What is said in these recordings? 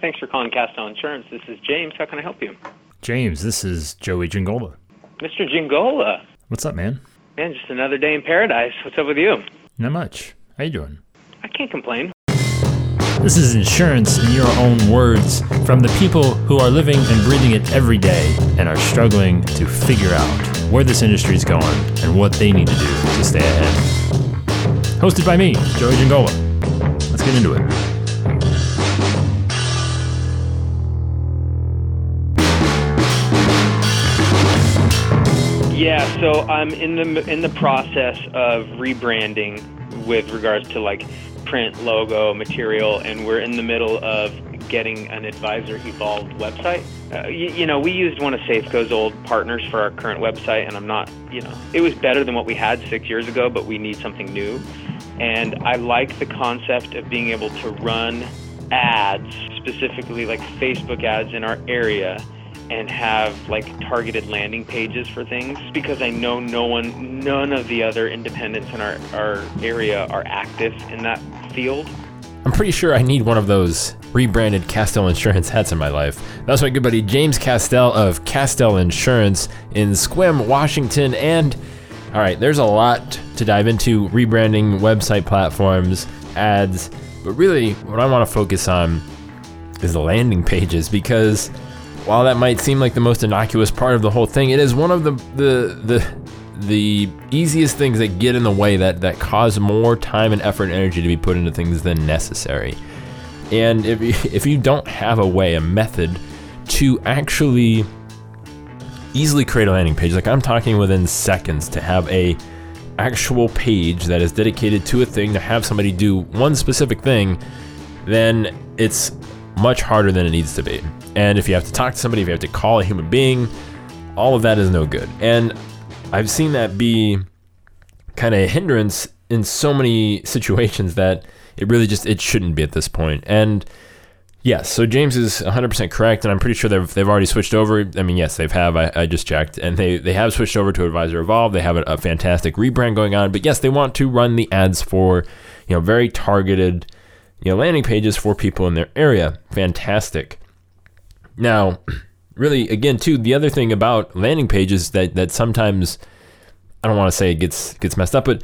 Thanks for calling Castell Insurance. This is James. How can I help you? James, this is Joey Giangola. Mr. Giangola. What's up, man? Man, just another day in paradise. What's up with you? Not much. How you doing? I can't complain. This is insurance in your own words from the people who are living and breathing it every day and are struggling to figure out where this industry is going and what they need to do to stay ahead. Hosted by me, Joey Giangola. Let's get into it. Yeah, so I'm in the in the process of rebranding with regards to like print, logo, material, and we're in the middle of getting an advisor evolved website. Uh, you, you know, we used one of Safeco's old partners for our current website, and I'm not, you know, it was better than what we had six years ago, but we need something new. And I like the concept of being able to run ads, specifically like Facebook ads in our area and have like targeted landing pages for things because I know no one, none of the other independents in our, our area are active in that field. I'm pretty sure I need one of those rebranded Castell Insurance hats in my life. That's my good buddy James Castell of Castell Insurance in Sequim, Washington. And all right, there's a lot to dive into rebranding website platforms, ads, but really what I want to focus on is the landing pages because while that might seem like the most innocuous part of the whole thing, it is one of the the the the easiest things that get in the way that that cause more time and effort and energy to be put into things than necessary. And if you, if you don't have a way, a method to actually easily create a landing page, like I'm talking within seconds to have a actual page that is dedicated to a thing to have somebody do one specific thing, then it's much harder than it needs to be. And if you have to talk to somebody, if you have to call a human being, all of that is no good. And I've seen that be kind of a hindrance in so many situations that it really just it shouldn't be at this point. And yes, so James is 100% correct, and I'm pretty sure they've, they've already switched over. I mean, yes, they've have. I, I just checked, and they they have switched over to Advisor Evolve. They have a, a fantastic rebrand going on. But yes, they want to run the ads for you know very targeted you know landing pages for people in their area. Fantastic. Now, really, again, too, the other thing about landing pages that that sometimes I don't want to say it gets gets messed up, but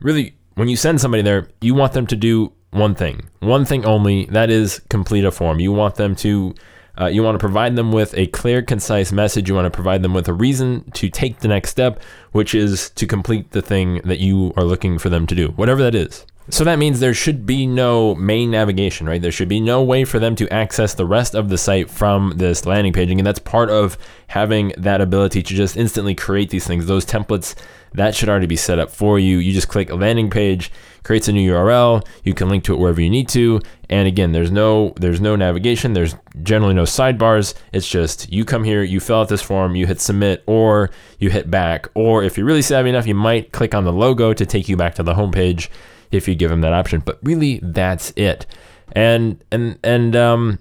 really, when you send somebody there, you want them to do one thing, one thing only. That is complete a form. You want them to. Uh, you want to provide them with a clear, concise message. You want to provide them with a reason to take the next step, which is to complete the thing that you are looking for them to do, whatever that is. So that means there should be no main navigation, right? There should be no way for them to access the rest of the site from this landing page. And that's part of having that ability to just instantly create these things. Those templates, that should already be set up for you. You just click a landing page, creates a new URL, you can link to it wherever you need to. And again, there's no there's no navigation, there's generally no sidebars. It's just you come here, you fill out this form, you hit submit or you hit back. Or if you're really savvy enough, you might click on the logo to take you back to the homepage if you give them that option. But really, that's it. And and and um,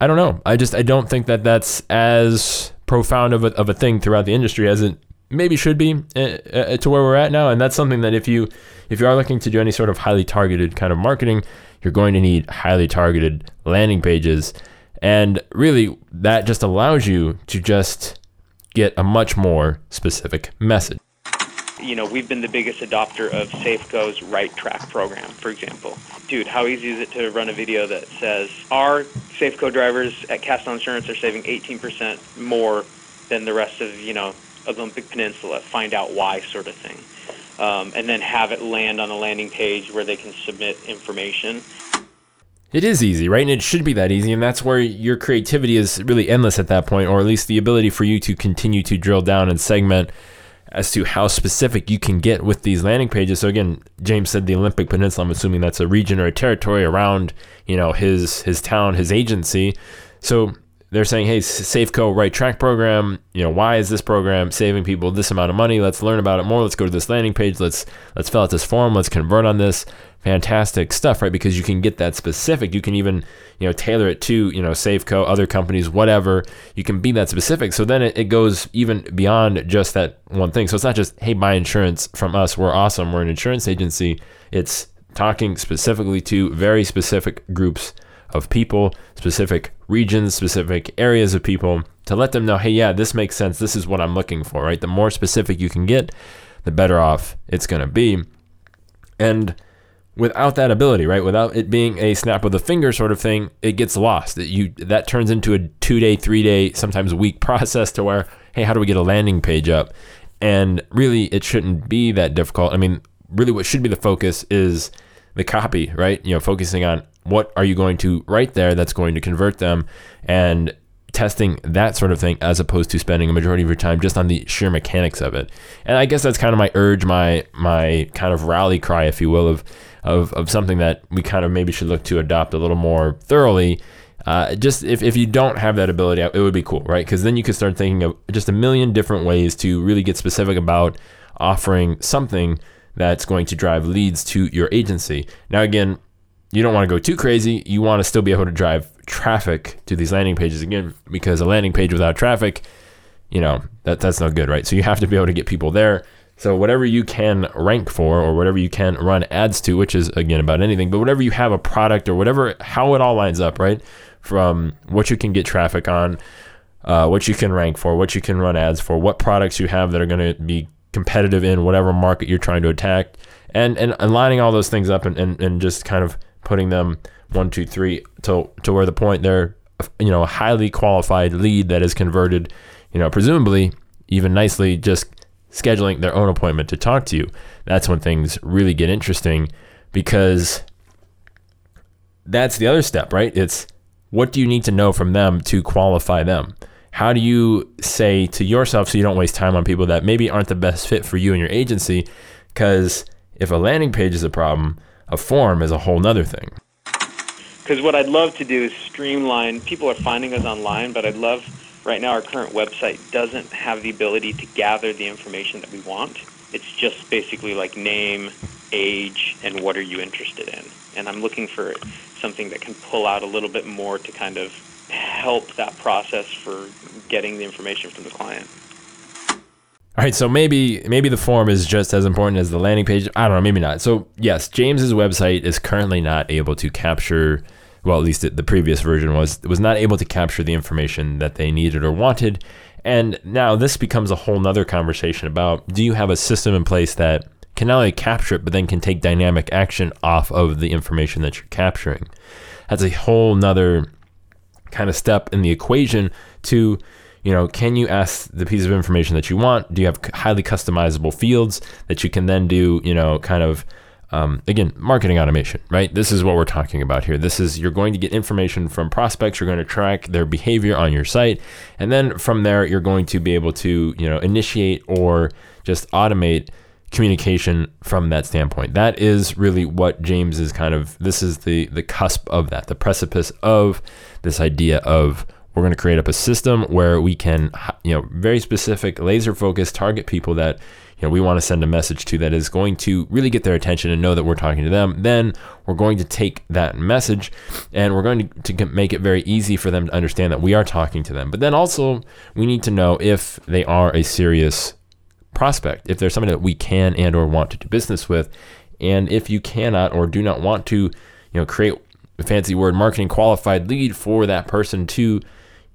I don't know. I just I don't think that that's as profound of a, of a thing throughout the industry as it maybe should be uh, to where we're at now. And that's something that if you if you are looking to do any sort of highly targeted kind of marketing, you're going to need highly targeted landing pages. And really, that just allows you to just get a much more specific message you know, we've been the biggest adopter of Safeco's Right Track program, for example. Dude, how easy is it to run a video that says our Safeco drivers at Castell Insurance are saving 18% more than the rest of, you know, Olympic Peninsula? Find out why, sort of thing. Um, and then have it land on a landing page where they can submit information. It is easy, right? And it should be that easy. And that's where your creativity is really endless at that point, or at least the ability for you to continue to drill down and segment as to how specific you can get with these landing pages. So again, James said the Olympic Peninsula. I'm assuming that's a region or a territory around, you know, his his town, his agency. So they're saying, hey, Safeco Right Track program. You know, why is this program saving people this amount of money? Let's learn about it more. Let's go to this landing page. Let's let's fill out this form. Let's convert on this. Fantastic stuff, right? Because you can get that specific. You can even you know tailor it to you know Safeco, other companies, whatever. You can be that specific. So then it, it goes even beyond just that one thing. So it's not just hey, buy insurance from us. We're awesome. We're an insurance agency. It's talking specifically to very specific groups of people, specific regions, specific areas of people to let them know, hey, yeah, this makes sense. This is what I'm looking for, right? The more specific you can get, the better off it's going to be. And without that ability, right? Without it being a snap of the finger sort of thing, it gets lost. That you that turns into a two day, three day, sometimes week process to where, hey, how do we get a landing page up? And really, it shouldn't be that difficult. I mean, really, what should be the focus is the copy, right? You know, focusing on what are you going to write there that's going to convert them, and testing that sort of thing as opposed to spending a majority of your time just on the sheer mechanics of it. And I guess that's kind of my urge, my my kind of rally cry, if you will, of of, of something that we kind of maybe should look to adopt a little more thoroughly. Uh, just if, if you don't have that ability, it would be cool, right? Because then you could start thinking of just a million different ways to really get specific about offering something that's going to drive leads to your agency. Now, again, you don't want to go too crazy. You want to still be able to drive traffic to these landing pages again, because a landing page without traffic, you know, that that's no good, right? So you have to be able to get people there. So whatever you can rank for or whatever you can run ads to, which is again about anything, but whatever you have a product or whatever how it all lines up, right? From what you can get traffic on, uh, what you can rank for, what you can run ads for, what products you have that are going to be competitive in whatever market you're trying to attack, and and, and lining all those things up and, and, and just kind of putting them one, two, three to to where the point they're you know a highly qualified lead that is converted, you know, presumably even nicely just scheduling their own appointment to talk to you. That's when things really get interesting because that's the other step, right? It's what do you need to know from them to qualify them? How do you say to yourself so you don't waste time on people that maybe aren't the best fit for you and your agency? Because if a landing page is a problem, a form is a whole nother thing. Because what I'd love to do is streamline. People are finding us online, but I'd love right now our current website doesn't have the ability to gather the information that we want. It's just basically like name, age, and what are you interested in. And I'm looking for something that can pull out a little bit more to kind of help that process for getting the information from the client. All right, so maybe maybe the form is just as important as the landing page. I don't know, maybe not. So yes, James's website is currently not able to capture well, at least the previous version was was not able to capture the information that they needed or wanted. And now this becomes a whole nother conversation about do you have a system in place that can not only capture it, but then can take dynamic action off of the information that you're capturing. That's a whole nother kind of step in the equation to, you know, can you ask the piece of information that you want? Do you have highly customizable fields that you can then do, you know, kind of um, again, marketing automation, right? This is what we're talking about here. This is you're going to get information from prospects. You're going to track their behavior on your site, and then from there, you're going to be able to you know initiate or just automate communication from that standpoint. That is really what James is kind of. This is the the cusp of that, the precipice of this idea of we're going to create up a system where we can you know very specific laser focused target people that you know, we want to send a message to that is going to really get their attention and know that we're talking to them, then we're going to take that message and we're going to, to make it very easy for them to understand that we are talking to them. But then also, we need to know if they are a serious prospect, if there's somebody that we can and or want to do business with. And if you cannot or do not want to, you know, create a fancy word marketing qualified lead for that person to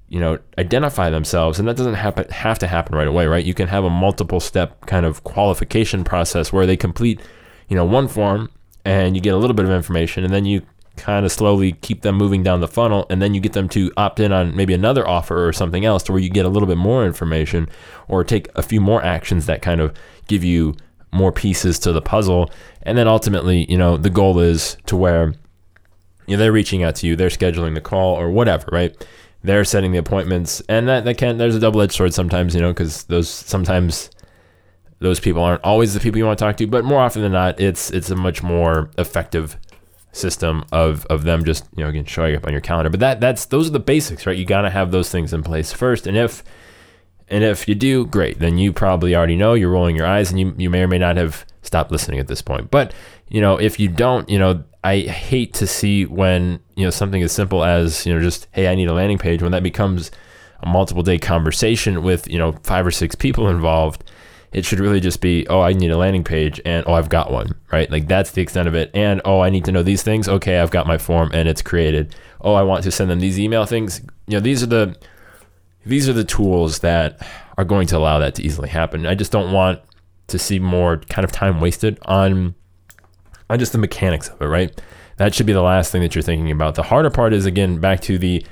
you know identify themselves and that doesn't happen have to happen right away right you can have a multiple step kind of qualification process where they complete you know one form and you get a little bit of information and then you kind of slowly keep them moving down the funnel and then you get them to opt in on maybe another offer or something else to where you get a little bit more information or take a few more actions that kind of give you more pieces to the puzzle. And then ultimately you know the goal is to where you know they're reaching out to you they're scheduling the call or whatever right? They're setting the appointments, and that that can there's a double edged sword sometimes, you know, because those sometimes those people aren't always the people you want to talk to, but more often than not, it's it's a much more effective system of of them just you know again showing up on your calendar. But that that's those are the basics, right? You got to have those things in place first, and if and if you do, great. Then you probably already know. You're rolling your eyes, and you you may or may not have stopped listening at this point. But you know, if you don't, you know, I hate to see when you know something as simple as you know just hey I need a landing page when that becomes a multiple day conversation with you know five or six people involved It should really just be, oh, I need a landing page and oh, I've got one, right? Like that's the extent of it. And oh, I need to know these things. Okay, I've got my form and it's created. Oh, I want to send them these email things. You know, these are the these are the tools that are going to allow that to easily happen. I just don't want to see more kind of time wasted on on just the mechanics of it, right? That should be the last thing that you're thinking about. The harder part is again back to the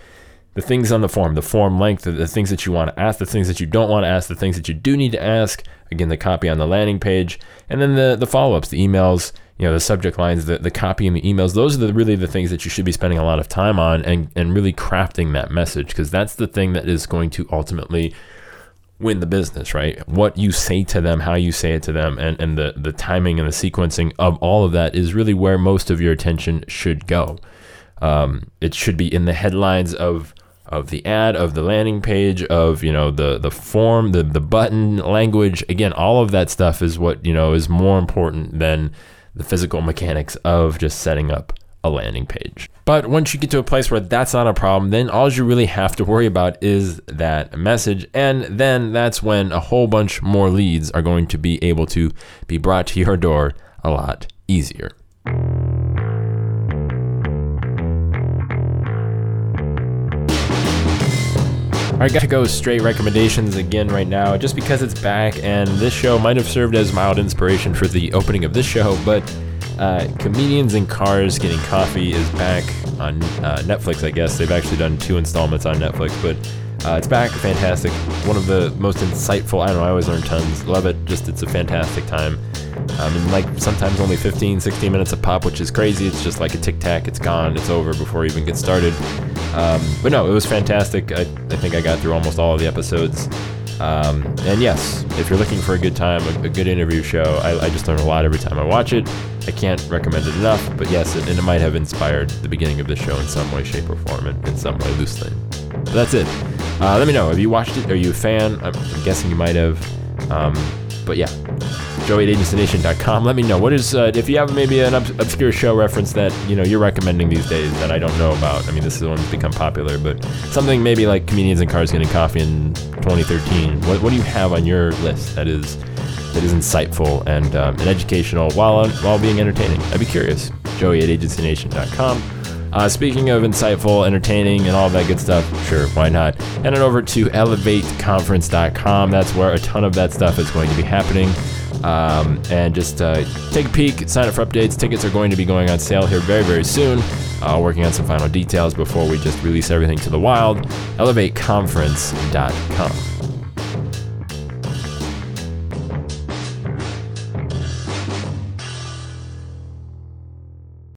the things on the form, the form length, the, the things that you want to ask, the things that you don't want to ask, the things that you do need to ask. Again, the copy on the landing page, and then the the follow ups, the emails, you know, the subject lines, the, the copy and the emails. Those are the, really the things that you should be spending a lot of time on and and really crafting that message because that's the thing that is going to ultimately win the business, right? What you say to them, how you say it to them, and, and the, the timing and the sequencing of all of that is really where most of your attention should go. Um, it should be in the headlines of of the ad, of the landing page, of you know the the form, the the button language. Again, all of that stuff is what you know is more important than the physical mechanics of just setting up a landing page. But once you get to a place where that's not a problem, then all you really have to worry about is that message. And then that's when a whole bunch more leads are going to be able to be brought to your door a lot easier. I got to go straight recommendations again right now, just because it's back, and this show might have served as mild inspiration for the opening of this show, but uh, Comedians in Cars Getting Coffee is back on uh, Netflix, I guess. They've actually done two installments on Netflix, but uh, it's back. Fantastic. One of the most insightful. I don't know. I always learn tons. Love it. Just, it's a fantastic time. Um, and like sometimes only 15, 16 minutes a pop, which is crazy. It's just like a tic tac. It's gone. It's over before you even get started. Um, but no, it was fantastic. I, I think I got through almost all of the episodes. Um, and yes, if you're looking for a good time, a, a good interview show, I, I, just learn a lot every time I watch it. I can't recommend it enough, but yes, it, and it might have inspired the beginning of the show in some way, shape, or form, in, in some way, loosely. But that's it. Uh, let me know. Have you watched it? Are you a fan? I'm, I'm guessing you might have. Um, but yeah, joey@agencynation.com. Let me know what is uh, if you have maybe an ob- obscure show reference that you know you're recommending these days that I don't know about. I mean, this is one that's become popular, but something maybe like comedians and cars getting coffee in 2013. What, what do you have on your list that is that is insightful and, um, and educational while while being entertaining? I'd be curious. Joey at agencynation.com. Uh, speaking of insightful, entertaining, and all that good stuff, sure, why not? Head on over to elevateconference.com. That's where a ton of that stuff is going to be happening. Um, and just uh, take a peek, sign up for updates. Tickets are going to be going on sale here very, very soon. Uh, working on some final details before we just release everything to the wild. ElevateConference.com.